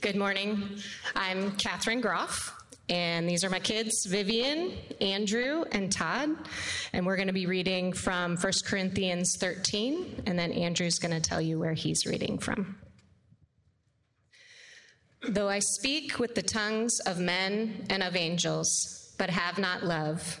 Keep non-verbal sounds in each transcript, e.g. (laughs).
Good morning. I'm Catherine Groff, and these are my kids Vivian, Andrew, and Todd. And we're going to be reading from 1 Corinthians 13, and then Andrew's going to tell you where he's reading from. Though I speak with the tongues of men and of angels, but have not love,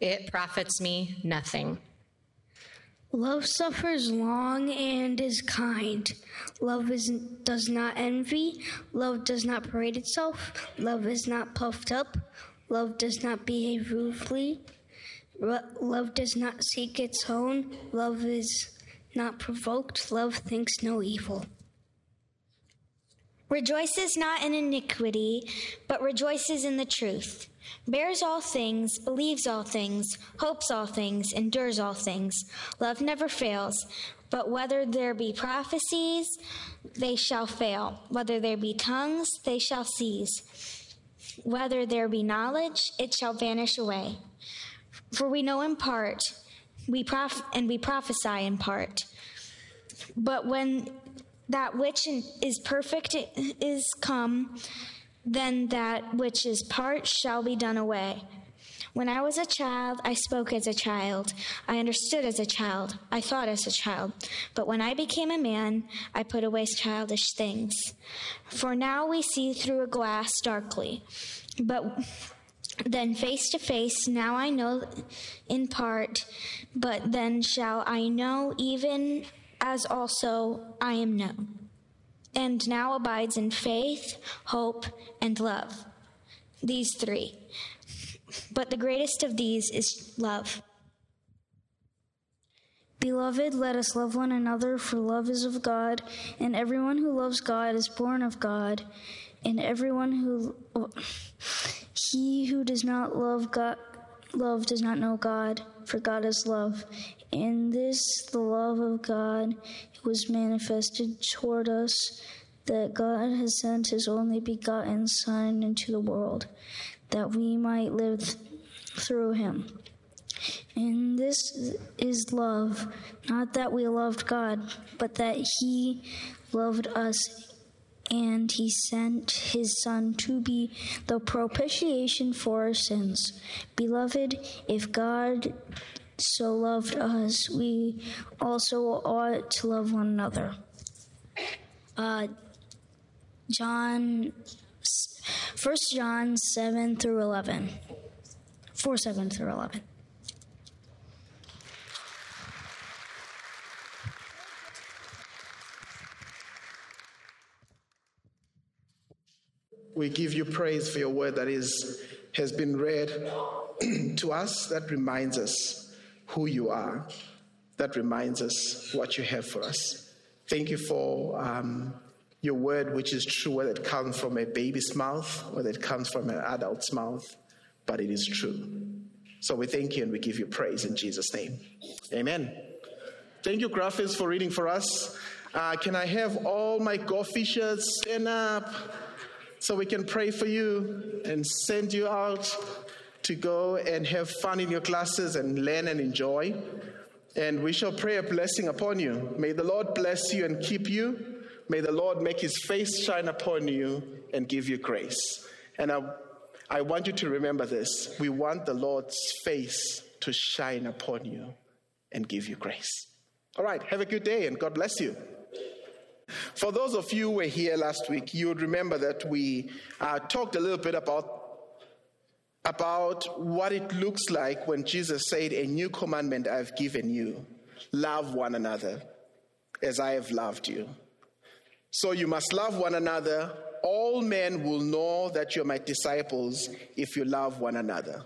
it profits me nothing. Love suffers long and is kind. Love is, does not envy. Love does not parade itself. Love is not puffed up. Love does not behave rudely. Love does not seek its own. Love is not provoked. Love thinks no evil. Rejoices not in iniquity, but rejoices in the truth bears all things, believes all things, hopes all things, endures all things. Love never fails, but whether there be prophecies, they shall fail. Whether there be tongues, they shall cease. Whether there be knowledge, it shall vanish away. For we know in part, we prof- and we prophesy in part. But when that which is perfect is come, then that which is part shall be done away. When I was a child, I spoke as a child. I understood as a child. I thought as a child. But when I became a man, I put away childish things. For now we see through a glass darkly. But then face to face, now I know in part, but then shall I know even as also I am known and now abides in faith, hope, and love. These three. But the greatest of these is love. Beloved, let us love one another, for love is of God, and everyone who loves God is born of God, and everyone who he who does not love God love does not know God, for God is love. In this the love of God was manifested toward us that God has sent his only begotten Son into the world, that we might live th- through him. And this is love, not that we loved God, but that he loved us and he sent his Son to be the propitiation for our sins. Beloved, if God so loved us, we also ought to love one another. Uh, John, First John 7 through 11. 4 7 through 11. We give you praise for your word that is has been read (clears throat) to us that reminds us who you are, that reminds us what you have for us. Thank you for um, your word, which is true, whether it comes from a baby's mouth, whether it comes from an adult's mouth, but it is true. So we thank you and we give you praise in Jesus' name. Amen. Thank you, Graphics, for reading for us. Uh, can I have all my shirts stand up? so we can pray for you and send you out to go and have fun in your classes and learn and enjoy. And we shall pray a blessing upon you. May the Lord bless you and keep you. May the Lord make his face shine upon you and give you grace. And I, I want you to remember this. We want the Lord's face to shine upon you and give you grace. All right, have a good day and God bless you. For those of you who were here last week, you would remember that we uh, talked a little bit about about what it looks like when Jesus said, A new commandment I've given you love one another as I have loved you. So you must love one another. All men will know that you're my disciples if you love one another.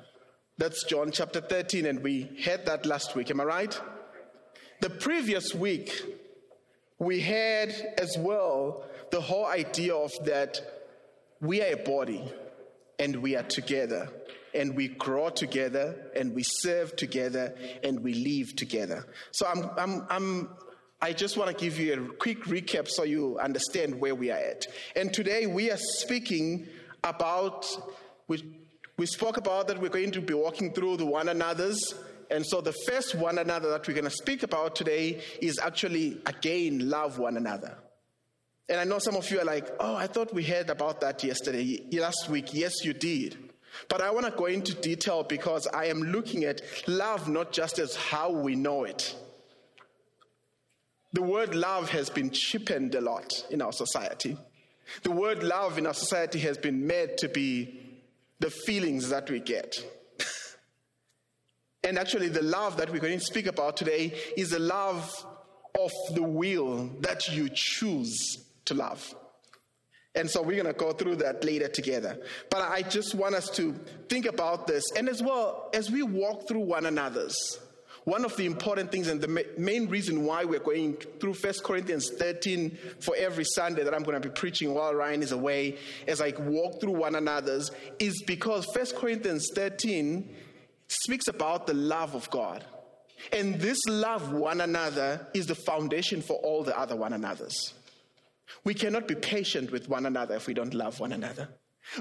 That's John chapter 13, and we had that last week. Am I right? The previous week, we had as well the whole idea of that we are a body. And we are together and we grow together and we serve together and we live together. So I'm, I'm, I'm, I just want to give you a quick recap so you understand where we are at. And today we are speaking about, we, we spoke about that we're going to be walking through the one another's. And so the first one another that we're going to speak about today is actually again love one another. And I know some of you are like, oh, I thought we heard about that yesterday, last week. Yes, you did. But I want to go into detail because I am looking at love not just as how we know it. The word love has been cheapened a lot in our society. The word love in our society has been made to be the feelings that we get. (laughs) and actually, the love that we're going to speak about today is the love of the will that you choose to love. And so we're going to go through that later together. But I just want us to think about this. And as well, as we walk through one another's, one of the important things and the main reason why we're going through 1 Corinthians 13 for every Sunday that I'm going to be preaching while Ryan is away, as I walk through one another's, is because 1 Corinthians 13 speaks about the love of God. And this love one another is the foundation for all the other one another's. We cannot be patient with one another if we don't love one another.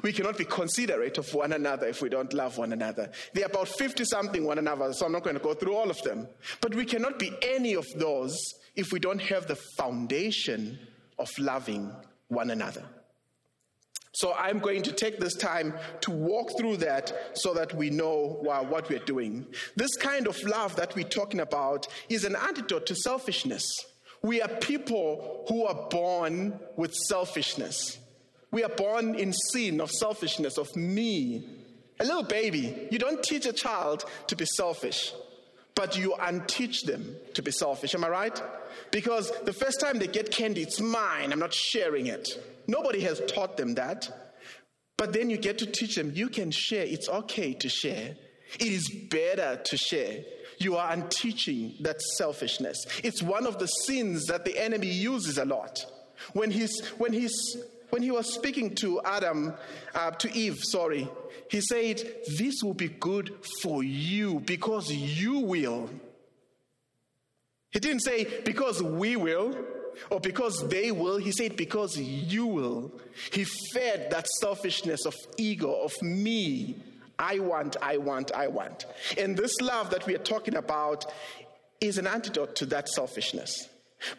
We cannot be considerate of one another if we don't love one another. There are about 50 something one another, so I'm not going to go through all of them. But we cannot be any of those if we don't have the foundation of loving one another. So I'm going to take this time to walk through that so that we know wow, what we're doing. This kind of love that we're talking about is an antidote to selfishness. We are people who are born with selfishness. We are born in sin of selfishness, of me. A little baby, you don't teach a child to be selfish, but you unteach them to be selfish. Am I right? Because the first time they get candy, it's mine, I'm not sharing it. Nobody has taught them that. But then you get to teach them you can share, it's okay to share. It is better to share you are unteaching that selfishness. It's one of the sins that the enemy uses a lot. When he's, when he's, when he was speaking to Adam, uh, to Eve, sorry, he said, This will be good for you because you will. He didn't say because we will or because they will. He said because you will. He fed that selfishness of ego, of me, I want, I want, I want. And this love that we are talking about is an antidote to that selfishness.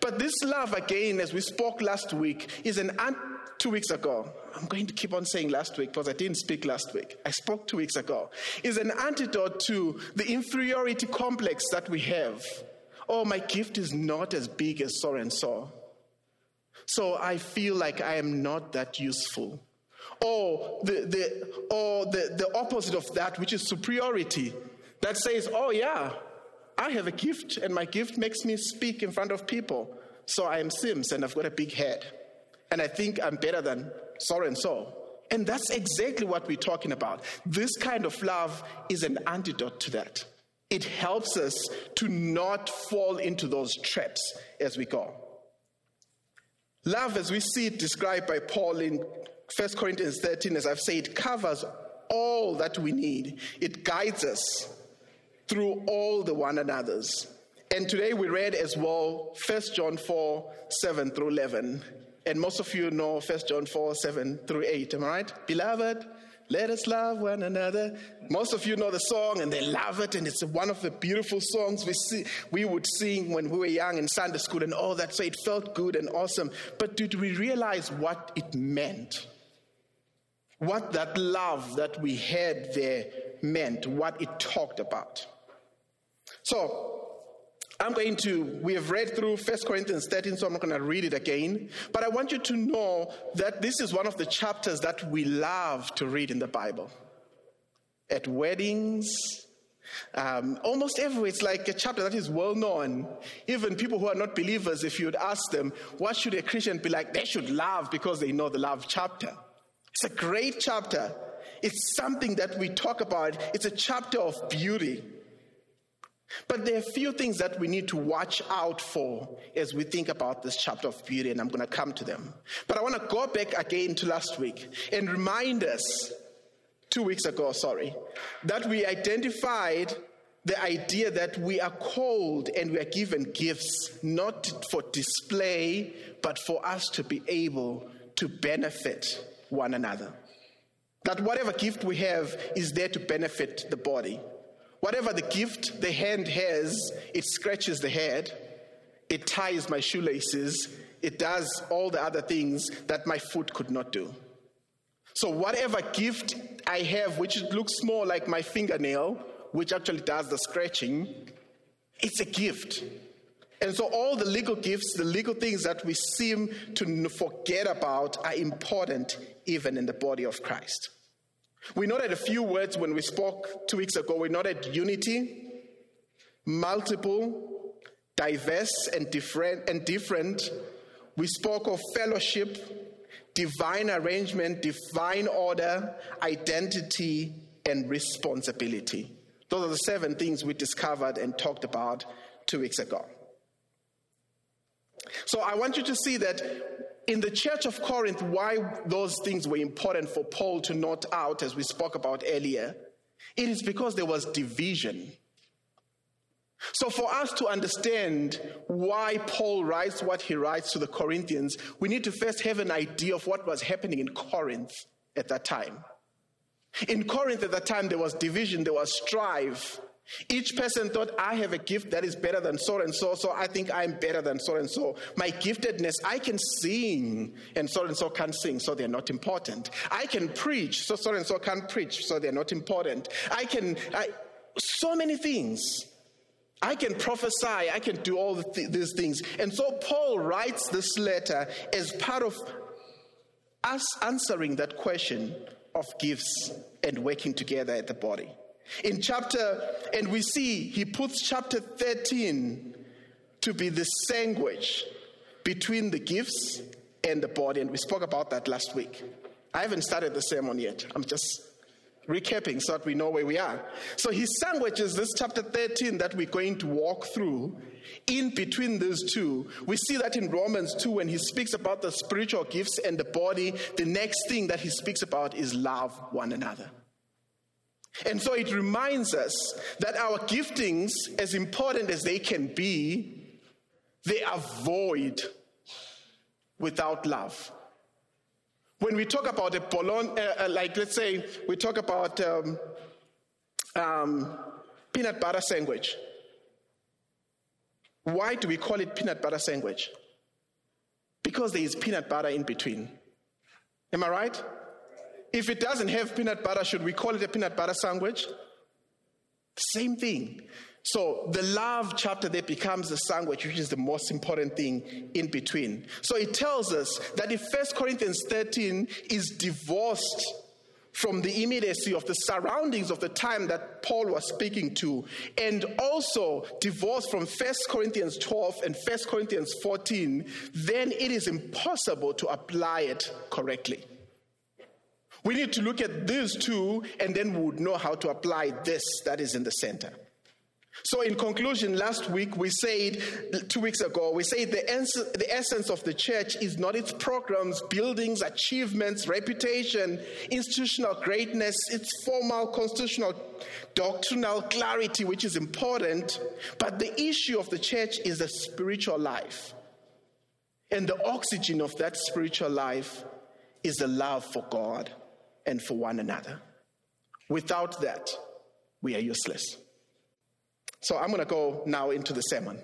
But this love, again, as we spoke last week, is an ant- two weeks ago. I'm going to keep on saying last week because I didn't speak last week. I spoke two weeks ago. Is an antidote to the inferiority complex that we have. Oh, my gift is not as big as so and so. So I feel like I am not that useful or the, the, or the, the opposite of that, which is superiority, that says, oh, yeah, I have a gift, and my gift makes me speak in front of people. So I am Symps, and I've got a big head. And I think I'm better than so and so. And that's exactly what we're talking about. This kind of love is an antidote to that. It helps us to not fall into those traps as we go. Love, as we see it described by Paul in 1 Corinthians 13, as I've said, covers all that we need. It guides us through all the one another's. And today we read as well 1 John 4 7 through 11. And most of you know 1 John 4 7 through 8. Am I right? Beloved, let us love one another. Most of you know the song and they love it, and it's one of the beautiful songs we see, we would sing when we were young in Sunday school and all that. So it felt good and awesome. But did we realize what it meant? What that love that we had there meant, what it talked about. So, I'm going to, we have read through 1 Corinthians 13, so I'm not going to read it again. But I want you to know that this is one of the chapters that we love to read in the Bible. At weddings, um, almost everywhere, it's like a chapter that is well known. Even people who are not believers, if you'd ask them, what should a Christian be like? They should love because they know the love chapter. It's a great chapter. It's something that we talk about. It's a chapter of beauty. But there are a few things that we need to watch out for as we think about this chapter of beauty, and I'm going to come to them. But I want to go back again to last week and remind us two weeks ago, sorry, that we identified the idea that we are called and we are given gifts not for display, but for us to be able to benefit one another. That whatever gift we have is there to benefit the body. Whatever the gift the hand has, it scratches the head, it ties my shoelaces, it does all the other things that my foot could not do. So, whatever gift I have, which looks more like my fingernail, which actually does the scratching, it's a gift. And so, all the legal gifts, the legal things that we seem to forget about, are important even in the body of Christ. We noted a few words when we spoke two weeks ago. We noted unity, multiple, diverse, and different. And different. We spoke of fellowship, divine arrangement, divine order, identity, and responsibility. Those are the seven things we discovered and talked about two weeks ago. So I want you to see that in the church of Corinth, why those things were important for Paul to note out, as we spoke about earlier, it is because there was division. So, for us to understand why Paul writes what he writes to the Corinthians, we need to first have an idea of what was happening in Corinth at that time. In Corinth at that time, there was division, there was strife. Each person thought, I have a gift that is better than so and so, so I think I'm better than so and so. My giftedness, I can sing, and so and so can't sing, so they're not important. I can preach, so so and so can't preach, so they're not important. I can, I, so many things. I can prophesy, I can do all th- these things. And so Paul writes this letter as part of us answering that question of gifts and working together at the body. In chapter, and we see he puts chapter 13 to be the sandwich between the gifts and the body, and we spoke about that last week. I haven't started the sermon yet. I'm just recapping so that we know where we are. So he sandwiches this chapter 13 that we're going to walk through in between these two. We see that in Romans 2 when he speaks about the spiritual gifts and the body, the next thing that he speaks about is love one another. And so it reminds us that our giftings, as important as they can be, they are void without love. When we talk about a bologna, uh, uh, like let's say we talk about um, um, peanut butter sandwich. Why do we call it peanut butter sandwich? Because there is peanut butter in between. Am I right? If it doesn't have peanut butter, should we call it a peanut butter sandwich? Same thing. So the love chapter there becomes the sandwich, which is the most important thing in between. So it tells us that if 1 Corinthians 13 is divorced from the immediacy of the surroundings of the time that Paul was speaking to, and also divorced from 1 Corinthians 12 and 1 Corinthians 14, then it is impossible to apply it correctly. We need to look at these two, and then we would know how to apply this that is in the center. So, in conclusion, last week we said, two weeks ago, we said the, ens- the essence of the church is not its programs, buildings, achievements, reputation, institutional greatness, its formal constitutional doctrinal clarity, which is important, but the issue of the church is the spiritual life. And the oxygen of that spiritual life is the love for God and for one another. Without that, we are useless. So I'm going to go now into the sermon.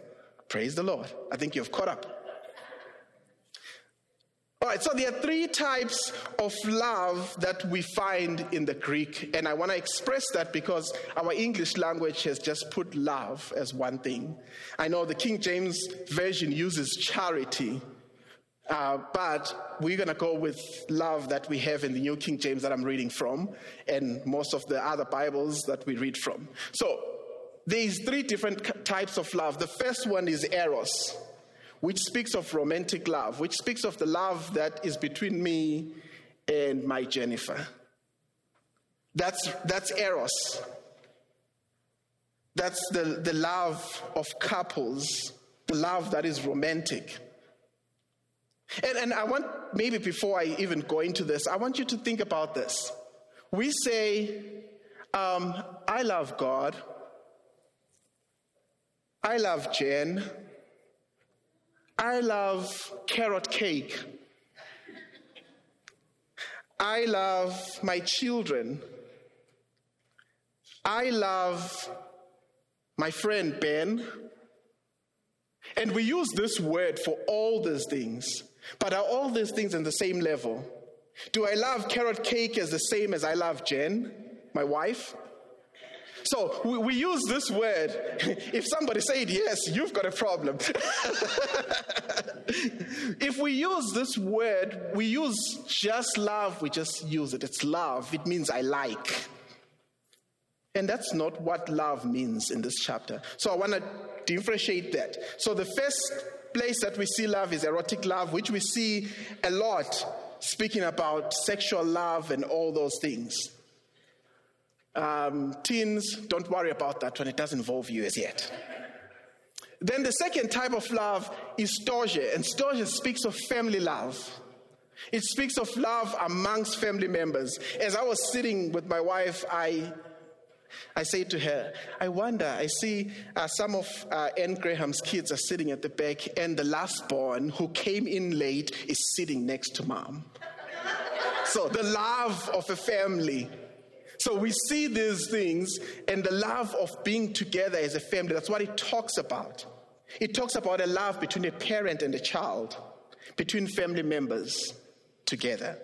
Praise the Lord. I think you've caught up. All right, so there are three types of love that we find in the Greek, and I want to express that because our English language has just put love as one thing. I know the King James Version uses charity, uh, but we're going to go with love that we have in the New King James that I'm reading from, and most of the other Bibles that we read from. So, there's three different types of love. The first one is eros, which speaks of romantic love, which speaks of the love that is between me and my Jennifer. That's, that's eros. That's the, the love of couples, the love that is romantic. And, and I want, maybe before I even go into this, I want you to think about this. we say, um, I love God, I love Jen, I love carrot cake, I love my children, I love my friend Ben. And we use this word for all these things. But are all these things in the same level? Do I love carrot cake as the same as I love Jen, my wife? So we, we use this word. (laughs) If somebody said yes, you've got a problem. (laughs) if we use this word, we use just love, we just use it. It's love. It means I like. And that's not what love means in this chapter. So I want to differentiate that. So the first place that we see love is erotic love, which we see a lot speaking about sexual love and all those things. Um, teens, don't worry about that when it doesn't involve you as yet. Then the second type of love is storge, and storge speaks of family love. It speaks of love amongst family members. As I was sitting with my wife, I I say to her, I wonder, I see uh, some of uh, Anne Graham's kids are sitting at the back, and the last born who came in late is sitting next to mom. (laughs) so, the love of a family. So, we see these things, and the love of being together as a family, that's what it talks about. It talks about a love between a parent and a child, between family members together.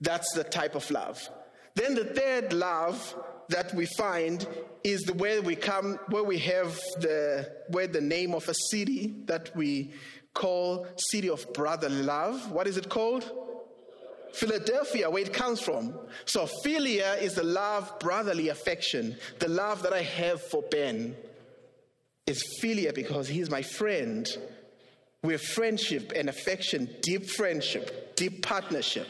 That's the type of love. Then the third love that we find is the where we come, where we have the where the name of a city that we call City of Brotherly Love. What is it called? Philadelphia, where it comes from. So philia is the love, brotherly affection, the love that I have for Ben. Is philia because he's my friend. We're friendship and affection, deep friendship, deep partnership.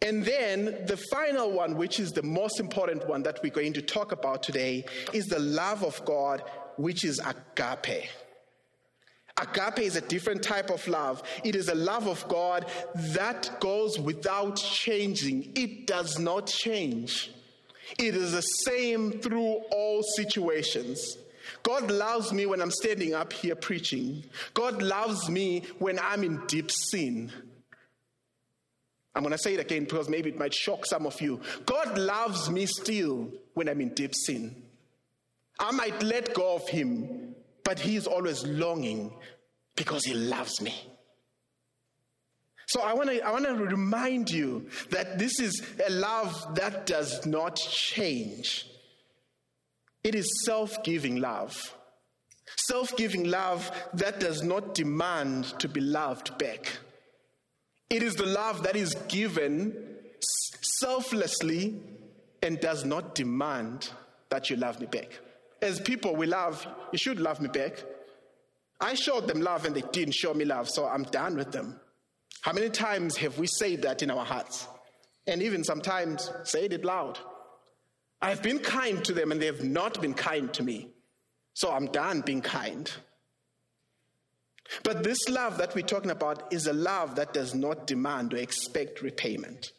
And then the final one, which is the most important one that we're going to talk about today, is the love of God, which is agape. Agape is a different type of love. It is a love of God that goes without changing, it does not change. It is the same through all situations. God loves me when I'm standing up here preaching. God loves me when I'm in deep sin. I'm going to say it again because maybe it might shock some of you. God loves me still when I'm in deep sin. I might let go of him, but he is always longing because he loves me. So I want to I want to remind you that this is a love that does not change. It is self-giving love. Self-giving love that does not demand to be loved back. It is the love that is given selflessly and does not demand that you love me back. As people, we love, you should love me back. I showed them love and they didn't show me love, so I'm done with them. How many times have we said that in our hearts? And even sometimes said it loud. I've been kind to them and they have not been kind to me. So I'm done being kind. But this love that we're talking about is a love that does not demand or expect repayment.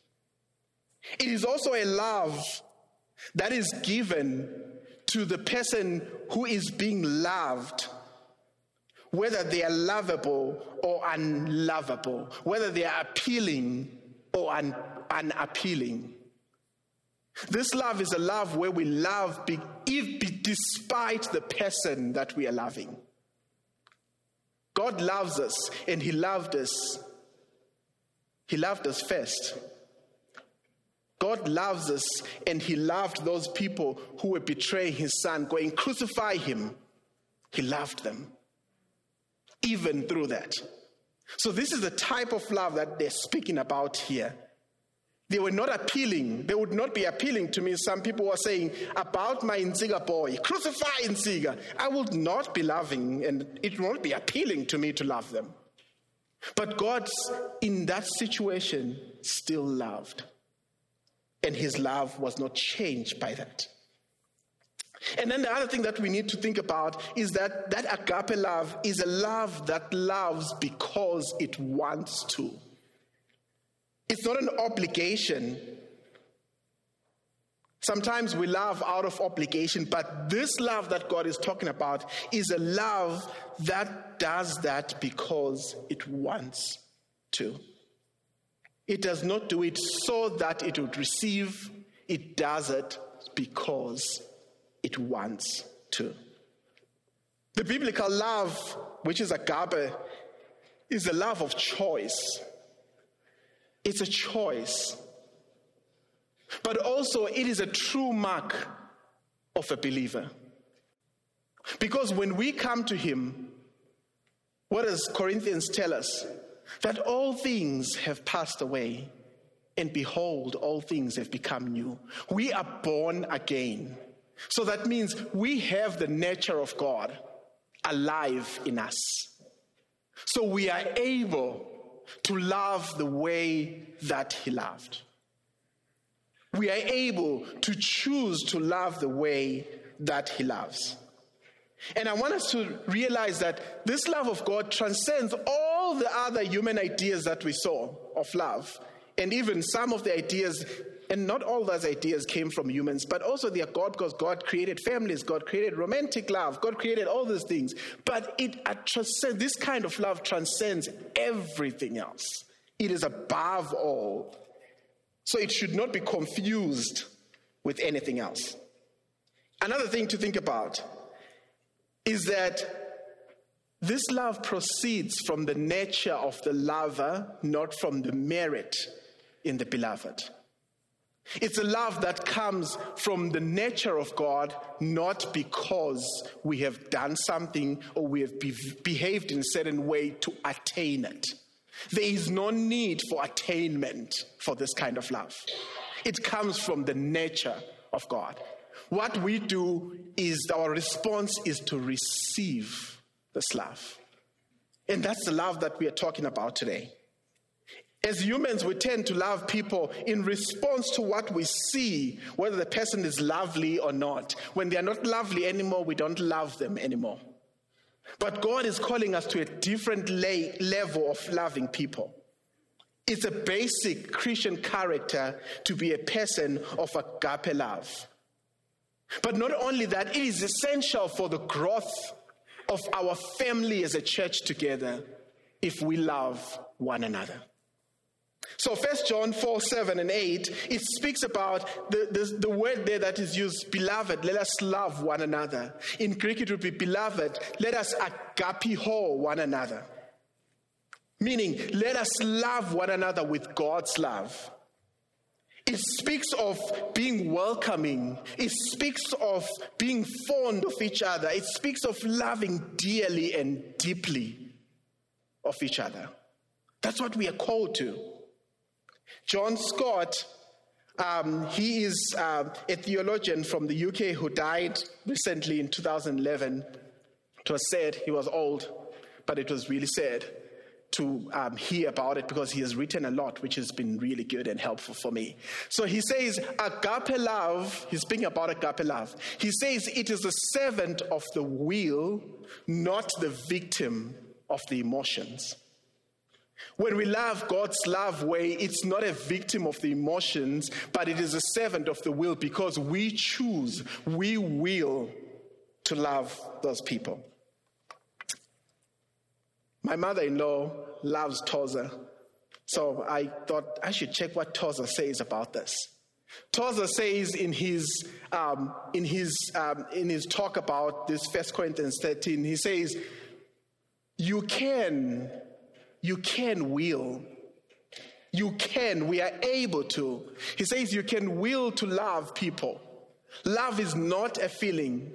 It is also a love that is given to the person who is being loved, whether they are lovable or unlovable, whether they are appealing or un- unappealing. This love is a love where we love be- despite the person that we are loving. God loves us, and He loved us. He loved us first. God loves us, and He loved those people who were betraying His Son, going, crucify Him. He loved them, even through that. So, this is the type of love that they're speaking about here. They were not appealing. They would not be appealing to me. Some people were saying about my Nziga boy, crucify Nziga. I would not be loving, and it won't be appealing to me to love them. But God, in that situation, still loved. And his love was not changed by that. And then the other thing that we need to think about is that that agape love is a love that loves because it wants to. It's not an obligation, Sometimes we love out of obligation, but this love that God is talking about is a love that does that because it wants to. It does not do it so that it would receive, it does it because it wants to. The biblical love, which is agape, is a love of choice. It's a choice. But also, it is a true mark of a believer. Because when we come to Him, what does Corinthians tell us? That all things have passed away, and behold, all things have become new. We are born again. So that means we have the nature of God alive in us. So we are able to love the way that He loved. We are able to choose to love the way that He loves. And I want us to realize that this love of God transcends all the other human ideas that we saw of love, and even some of the ideas and not all those ideas came from humans, but also they are God because God created families, God created romantic love, God created all these things. But it uh, transcends, this kind of love transcends everything else. It is above all. So it should not be confused with anything else. Another thing to think about is that this love proceeds from the nature of the lover, not from the merit in the beloved. It's a love that comes from the nature of God, not because we have done something or we have be- behaved in a certain way to attain it. There is no need for attainment for this kind of love. It comes from the nature of God. What we do is our response is to receive this love. And that's the love that we are talking about today. As humans, we tend to love people in response to what we see, whether the person is lovely or not. When they are not lovely anymore, we don't love them anymore. But God is calling us to a different lay, level of loving people. It's a basic Christian character to be a person of agape love. But not only that, it is essential for the growth of our family as a church together if we love one another. So, First John 4 7 and 8, it speaks about the, the, the, word there that is used, beloved, let us love one another. In Greek, it would be beloved, let us agapiho one another. Meaning, let us love one another with God's love. It speaks of being welcoming. It speaks of being fond of each other. It speaks of loving dearly and deeply of each other. That's what we are called to. John Stott, um, he is uh, a theologian from the UK who died recently in 2011. It was sad, he was old, but it was really sad to um, hear about it because he has written a lot, which has been really good and helpful for me. So he says, agape love, he's speaking about agape love. He says it is the servant of the will, not the victim of the emotions. When we love God's love way, it's not a victim of the emotions, but it is a servant of the will because we choose, we will to love those people. My mother in law loves Tozer, so I thought I should check what Tozer says about this. Tozer says in his, um, in, his, um, in his talk about this First Corinthians 13, he says, You can you can will. You can, we are able to. He says you can will to love people. Love is not a feeling,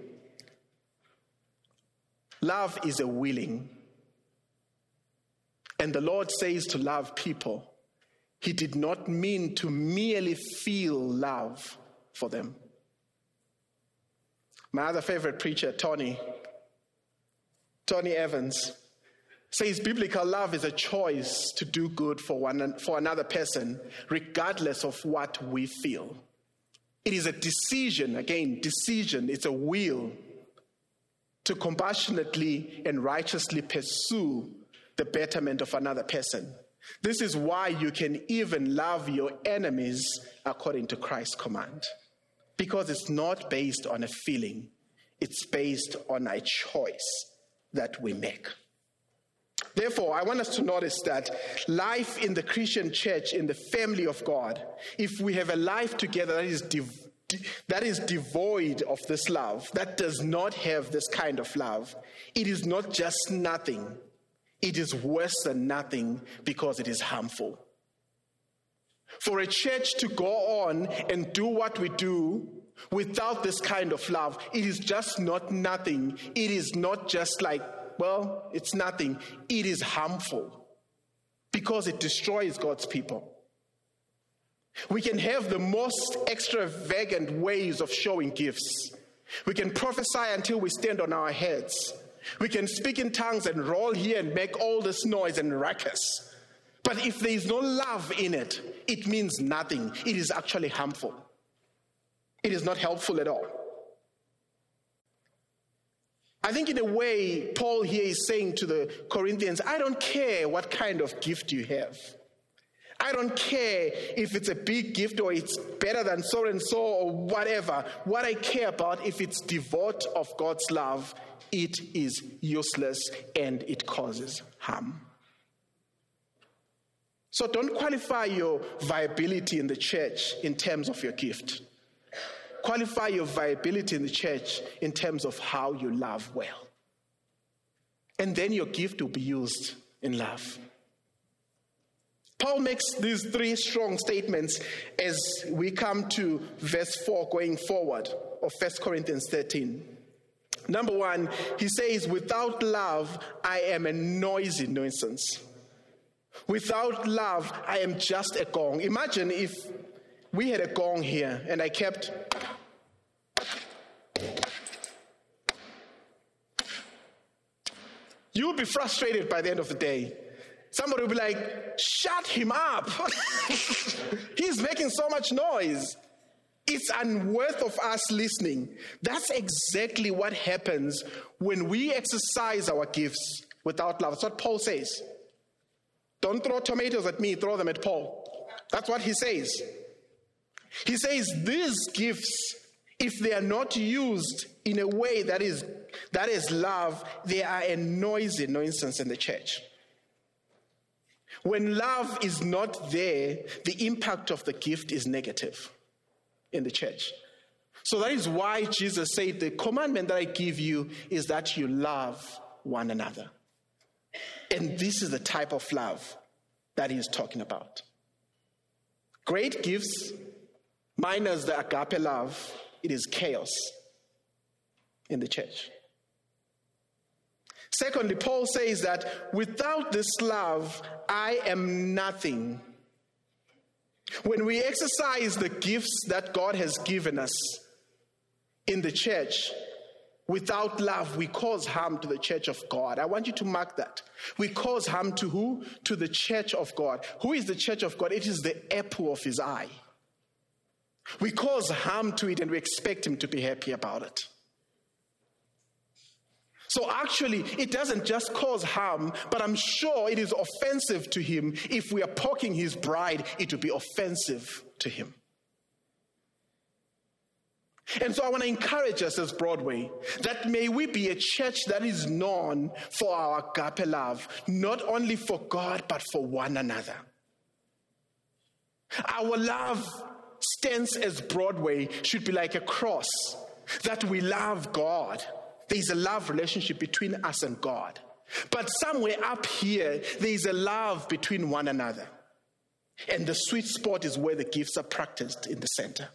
love is a willing. And the Lord says to love people. He did not mean to merely feel love for them. My other favorite preacher, Tony, Tony Evans, says biblical love is a choice to do good for one for another person regardless of what we feel. It is a decision again decision. It's a will to compassionately and righteously pursue the betterment of another person. This is why you can even love your enemies according to Christ's command. Because it's not based on a feeling, it's based on a choice that we make. Therefore, I want us to notice that life in the Christian church, in the family of God, if we have a life together that is, that is devoid of this love, that does not have this kind of love, it is not just nothing, it is worse than nothing because it is harmful. For a church to go on and do what we do without this kind of love, it is just not nothing. It is not just like, well, it's nothing. It is harmful because it destroys God's people. We can have the most extravagant ways of showing gifts. We can prophesy until we stand on our heads. We can speak in tongues and roll here and make all this noise and ruckus. But if there is no love in it, it means nothing. It is actually harmful. It is not helpful at all. I think, in a way, Paul here is saying to the Corinthians, I don't care what kind of gift you have. I don't care if it's a big gift or it's better than so and so or whatever. What I care about, if it's devoid of God's love, it is useless and it causes harm. So don't qualify your viability in the church in terms of your gift. Qualify your viability in the church in terms of how you love well. And then your gift will be used in love. Paul makes these three strong statements as we come to verse 4 going forward of 1 Corinthians 13. Number one, he says, Without love, I am a noisy nuisance. Without love, I am just a gong. Imagine if we had a gong here and I kept. You would be frustrated by the end of the day. Somebody would be like, shut him up. (laughs) He's making so much noise. It's unworth of us listening. That's exactly what happens when we exercise our gifts without love. That's what Paul says. Don't throw tomatoes at me, throw them at Paul. That's what he says. He says these gifts, if they are not used in a way that is that is love, they are a noisy nuisance in the church. When love is not there, the impact of the gift is negative in the church. So that is why Jesus said, The commandment that I give you is that you love one another. And this is the type of love that he is talking about. Great gifts, minus the agape love, it is chaos in the church. Secondly, Paul says that without this love, I am nothing. When we exercise the gifts that God has given us in the church, Without love, we cause harm to the church of God. I want you to mark that. We cause harm to who? To the church of God. Who is the church of God? It is the apple of his eye. We cause harm to it and we expect him to be happy about it. So actually, it doesn't just cause harm, but I'm sure it is offensive to him. If we are poking his bride, it would be offensive to him. And so I want to encourage us as Broadway that may we be a church that is known for our agape love, not only for God, but for one another. Our love stance as Broadway should be like a cross that we love God. There's a love relationship between us and God. But somewhere up here, there's a love between one another. And the sweet spot is where the gifts are practiced in the center.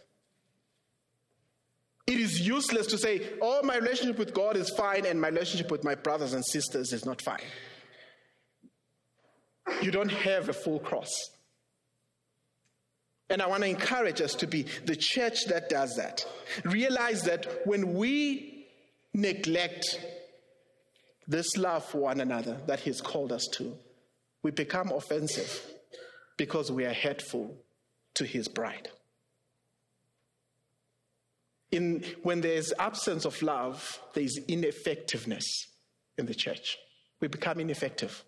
It is useless to say, oh, my relationship with God is fine and my relationship with my brothers and sisters is not fine. You don't have a full cross. And I want to encourage us to be the church that does that. Realize that when we neglect this love for one another that He's called us to, we become offensive because we are hateful to His bride. In, when there's absence of love, there's ineffectiveness in the church. We become ineffective.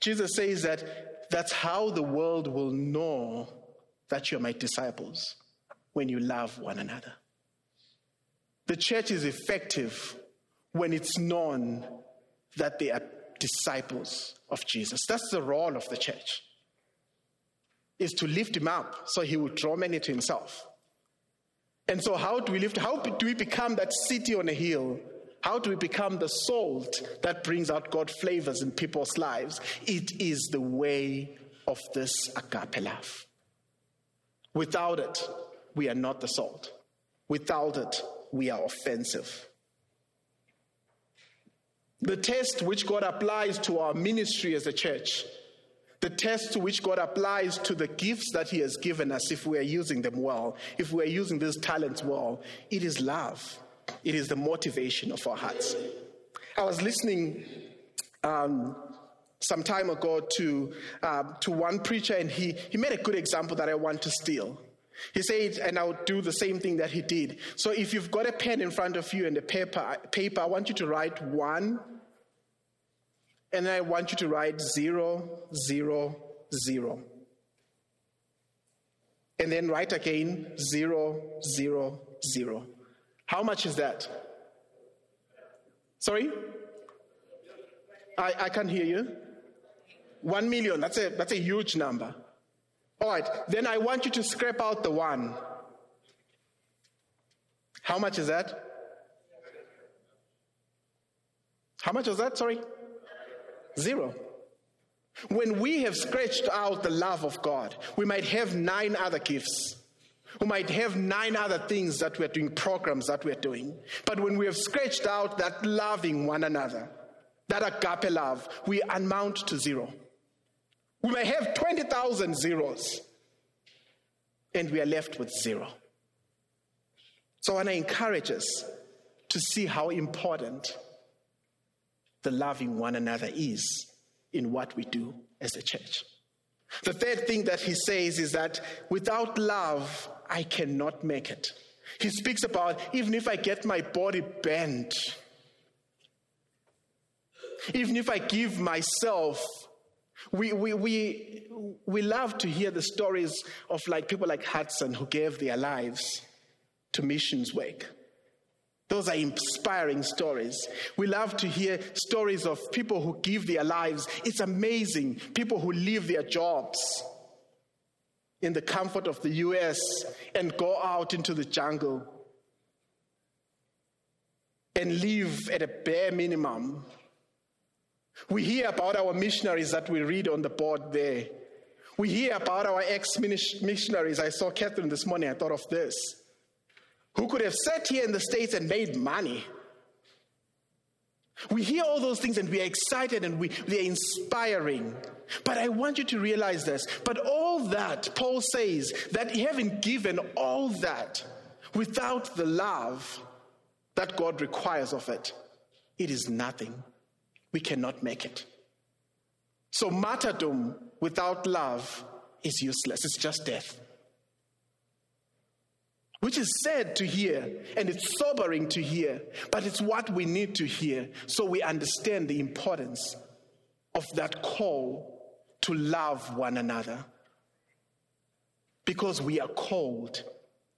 Jesus says that that's how the world will know that you're my disciples when you love one another. The church is effective when it's known that they are disciples of Jesus. That's the role of the church. Is to lift him up so he will draw many to himself. And so how do we lift how do we become that city on a hill? How do we become the salt that brings out God flavors in people's lives? It is the way of this agape love. Without it, we are not the salt. Without it, we are offensive. The test which God applies to our ministry as a church, the test to which God applies to the gifts that He has given us, if we are using them well, if we are using these talents well, it is love. It is the motivation of our hearts. I was listening um, some time ago to, uh, to one preacher, and he, he made a good example that I want to steal. He said, and I'll do the same thing that he did. So if you've got a pen in front of you and a paper, paper, I want you to write one, and then I want you to write zero, zero, zero. And then write again zero, zero, zero. How much is that? Sorry? I, I can't hear you. One million, that's a, that's a huge number. All right, then I want you to scrape out the one. How much is that? How much was that? Sorry? Zero. When we have scratched out the love of God, we might have nine other gifts. We might have nine other things that we're doing, programs that we're doing. But when we have scratched out that loving one another, that agape love, we amount to zero. We may have 20,000 zeros, and we are left with zero. So I want to encourage us to see how important the loving one another is in what we do as a church. The third thing that he says is that without love, I cannot make it. He speaks about even if I get my body bent, even if I give myself we, we, we, we love to hear the stories of like people like Hudson who gave their lives to missions work. Those are inspiring stories. We love to hear stories of people who give their lives. It's amazing. People who leave their jobs in the comfort of the US and go out into the jungle and live at a bare minimum we hear about our missionaries that we read on the board there. We hear about our ex missionaries. I saw Catherine this morning, I thought of this. Who could have sat here in the States and made money. We hear all those things and we are excited and we, are inspiring. But I want you to realize this. But all that, Paul says, that having given all that without the love that God requires of it, it is nothing we cannot make it. So, martyrdom without love is useless, it's just death. Which is sad to hear, and it's sobering to hear, but it's what we need to hear so we understand the importance of that call to love one another. Because we are called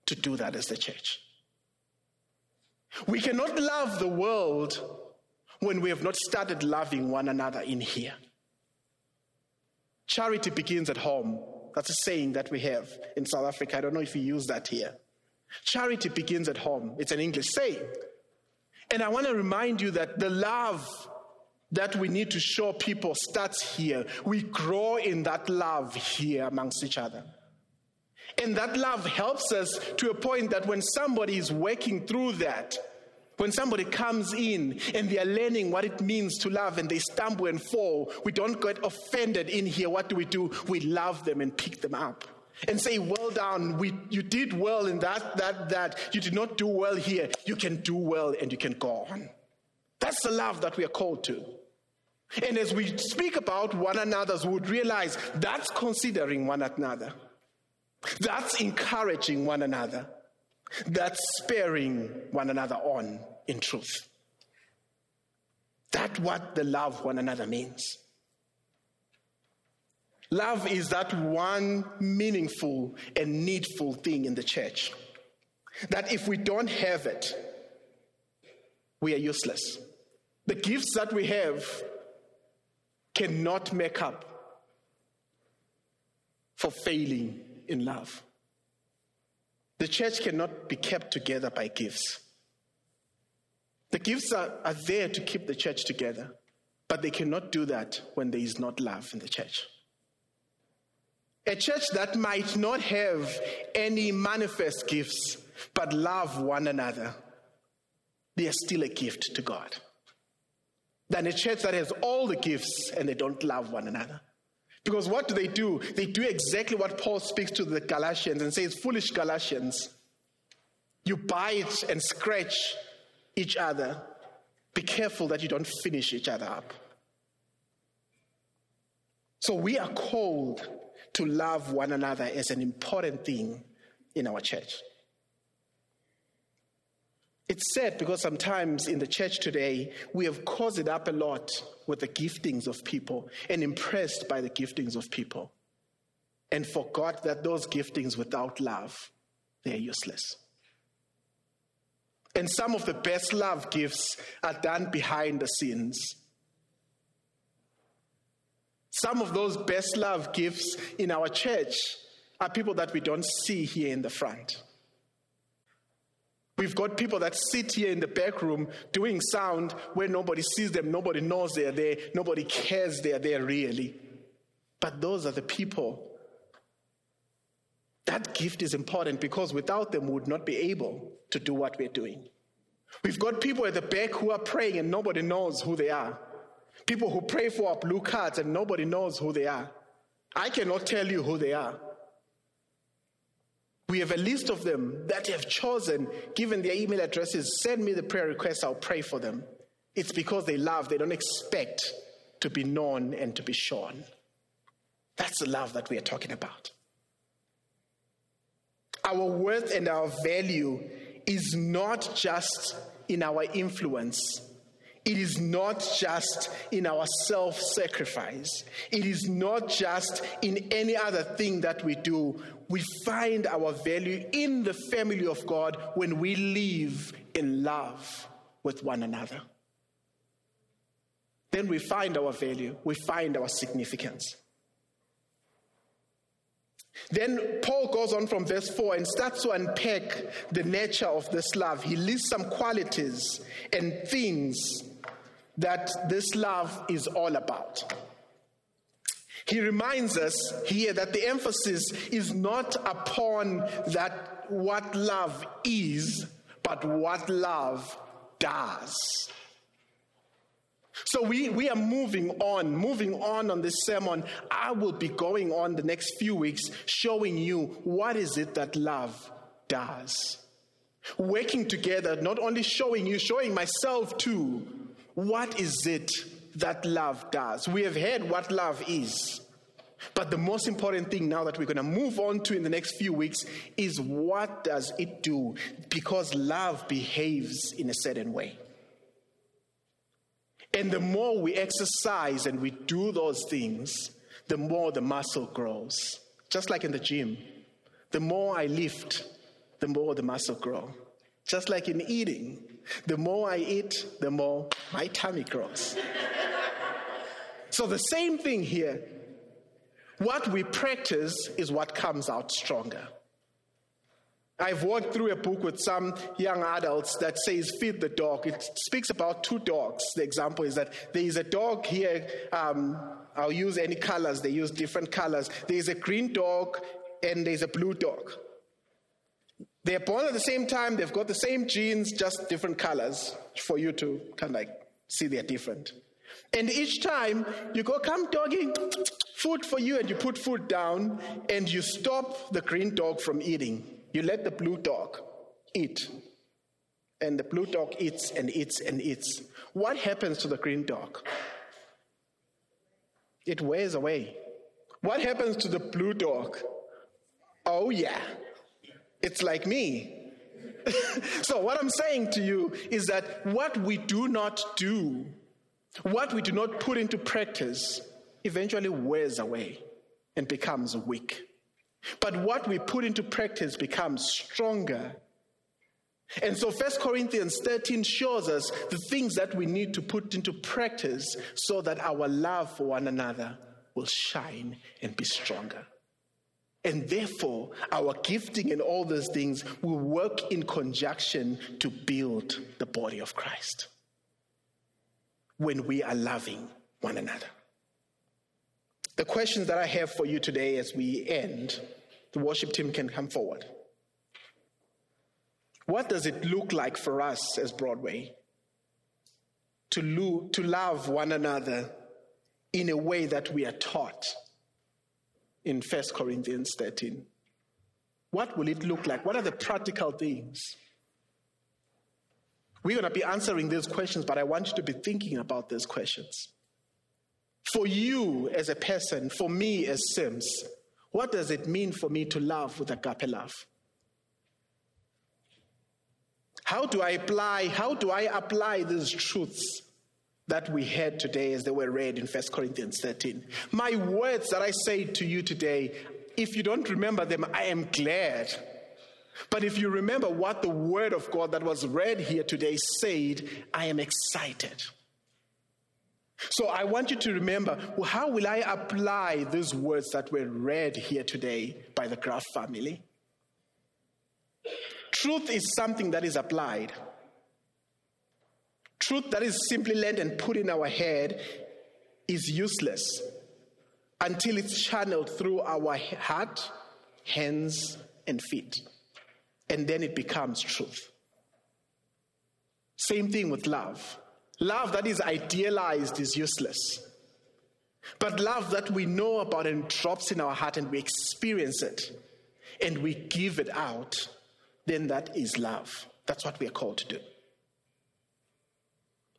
to do that as the church. We cannot love the world when we have not started loving one another in here. Charity begins at home. That's a saying that we have in South Africa. I don't know if we use that here. Charity begins at home. It's an English saying. And I want to remind you that the love that we need to show people starts here. We grow in that love here amongst each other. And that love helps us to a point that when somebody is working through that, when somebody comes in and they are learning what it means to love and they stumble and fall, we don't get offended in here. What do we do? We love them and pick them up and say, Well done, we, you did well in that, that, that. You did not do well here. You can do well and you can go on. That's the love that we are called to. And as we speak about one another, we would realize that's considering one another, that's encouraging one another, that's sparing one another on in truth. That's what the love one another means. Love is that one meaningful and needful thing in the church. That if we don't have it, we are useless. The gifts that we have cannot make up for failing in love. The church cannot be kept together by gifts. The gifts are, are there to keep the church together, but they cannot do that when there is not love in the church. A church that might not have any manifest gifts, but love one another, they are still a gift to God. Than a church that has all the gifts and they don't love one another. Because what do they do? They do exactly what Paul speaks to the Galatians and says, Foolish Galatians, you bite and scratch each other. Be careful that you don't finish each other up. So we are called to love one another as an important thing in our church. It's sad because sometimes in the church today, we have caused it up a lot with the giftings of people and impressed by the giftings of people and forgot that those giftings without love, they are useless. And some of the best love gifts are done behind the scenes. Some of those best love gifts in our church are people that we don't see here in the front. We've got people that sit here in the back room doing sound where nobody sees them, nobody knows they're there, nobody cares they're there really. But those are the people. That gift is important because without them, we would not be able to do what we're doing. We've got people at the back who are praying and nobody knows who they are. People who pray for our blue cards and nobody knows who they are. I cannot tell you who they are. We have a list of them that have chosen, given their email addresses, send me the prayer request, I'll pray for them. It's because they love, they don't expect to be known and to be shown. That's the love that we are talking about. Our worth and our value is not just in our influence. It is not just in our self sacrifice. It is not just in any other thing that we do we find our value in the family of God when we live in love with one another. Then we find our value, we find our significance. Then Paul goes on from verse 4 and starts to unpack the nature of this love. He lists some qualities and things that this love is all about. He reminds us here that the emphasis is not upon that what love is, but what love does. So we, we are moving on, moving on on this sermon. I will be going on the next few weeks showing you what is it that love does. Working together, not only showing you, showing myself too, what is it that love does. We have heard what love is. But the most important thing now that we're going to move on to in the next few weeks is what does it do? Because love behaves in a certain way. And the more we exercise and we do those things, the more the muscle grows. Just like in the gym. The more I lift, the more the muscle grows. Just like in eating, the more I eat, the more my tummy grows. so the same thing here. What we practice is what comes out stronger. I've walked through a book with some young adults that says feed the dog. It speaks about two dogs. The example is that there is a dog here. Um, I'll use any colors, they use different colors. There's a green dog and there's a blue dog. They're born at the same time, they've got the same genes, just different colors for you to kind of like see they're different. And each time you go, come doggy, food for you, and you put food down, and you stop the green dog from eating. You let the blue dog eat. And the blue dog eats and eats and eats. What happens to the green dog? It wears away. What happens to the blue dog? Oh, yeah, it's like me. (laughs) so, what I'm saying to you is that what we do not do, what we do not put into practice, eventually wears away. and becomes weak. But what we put into practice becomes stronger. And so 1 Corinthians 13 shows us the things that we need to put into practice so that our love for one another will shine and be stronger. And therefore, our gifting and all those things will work in conjunction to build the body of Christ when we are loving one another. The questions that I have for you today as we end, the worship team can come forward. What does it look like for us as Broadway to, lo- to love one another in a way that we are taught in 1 Corinthians 13? What will it look like? What are the practical things? We're going to be answering these questions, but I want you to be thinking about these questions. For you as a person, for me as Symps, what does it mean for me to love with agape love? How do I apply, how do I apply these truths that we heard today as they were read in 1 Corinthians 13? My words that I say to you today, if you don't remember them, I am glad. But if you remember what the word of God that was read here today said, I am excited. So I want you to remember how will I apply these words that were read here today by the Graff family? Truth is something that is applied. Truth that is simply learned and put in our head is useless until it's channeled through our heart, hands, and feet. And then it becomes truth. Same thing with love. Love that is idealized is useless. But love that we know about and drops in our heart and we experience it and we give it out, then that is love. That's what we are called to do.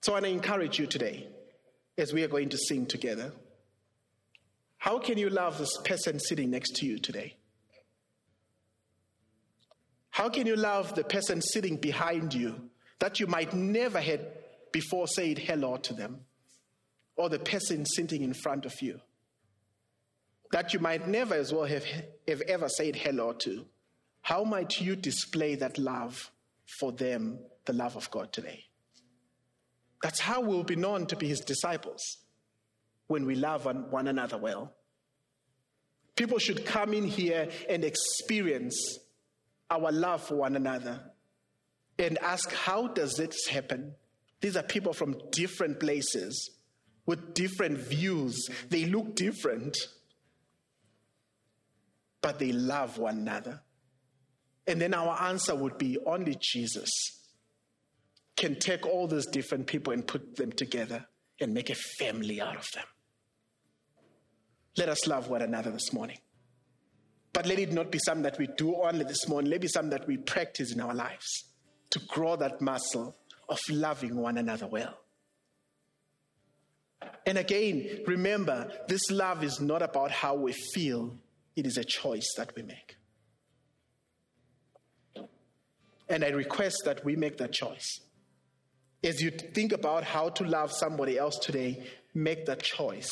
So I want to encourage you today as we are going to sing together. How can you love this person sitting next to you today? How can you love the person sitting behind you that you might never have before said hello to them, or the person sitting in front of you that you might never as well have, have ever said hello to, how might you display that love for them, the love of God today? That's how we'll be known to be his disciples when we love one another well. People should come in here and experience our love for one another and ask, how does this happen? These are people from different places with different views. They look different, but they love one another. And then our answer would be only Jesus can take all these different people and put them together and make a family out of them. Let us love one another this morning. But let it not be something that we do only this morning. Let it be something that we practice in our lives to grow that muscle of loving one another well. And again, remember, this love is not about how we feel, it is a choice that we make. And I request that we make that choice. As you think about how to love somebody else today, make that choice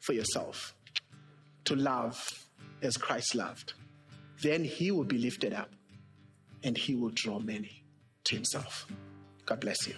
for yourself to love as Christ loved. Then he will be lifted up and he will draw many to himself. God bless you.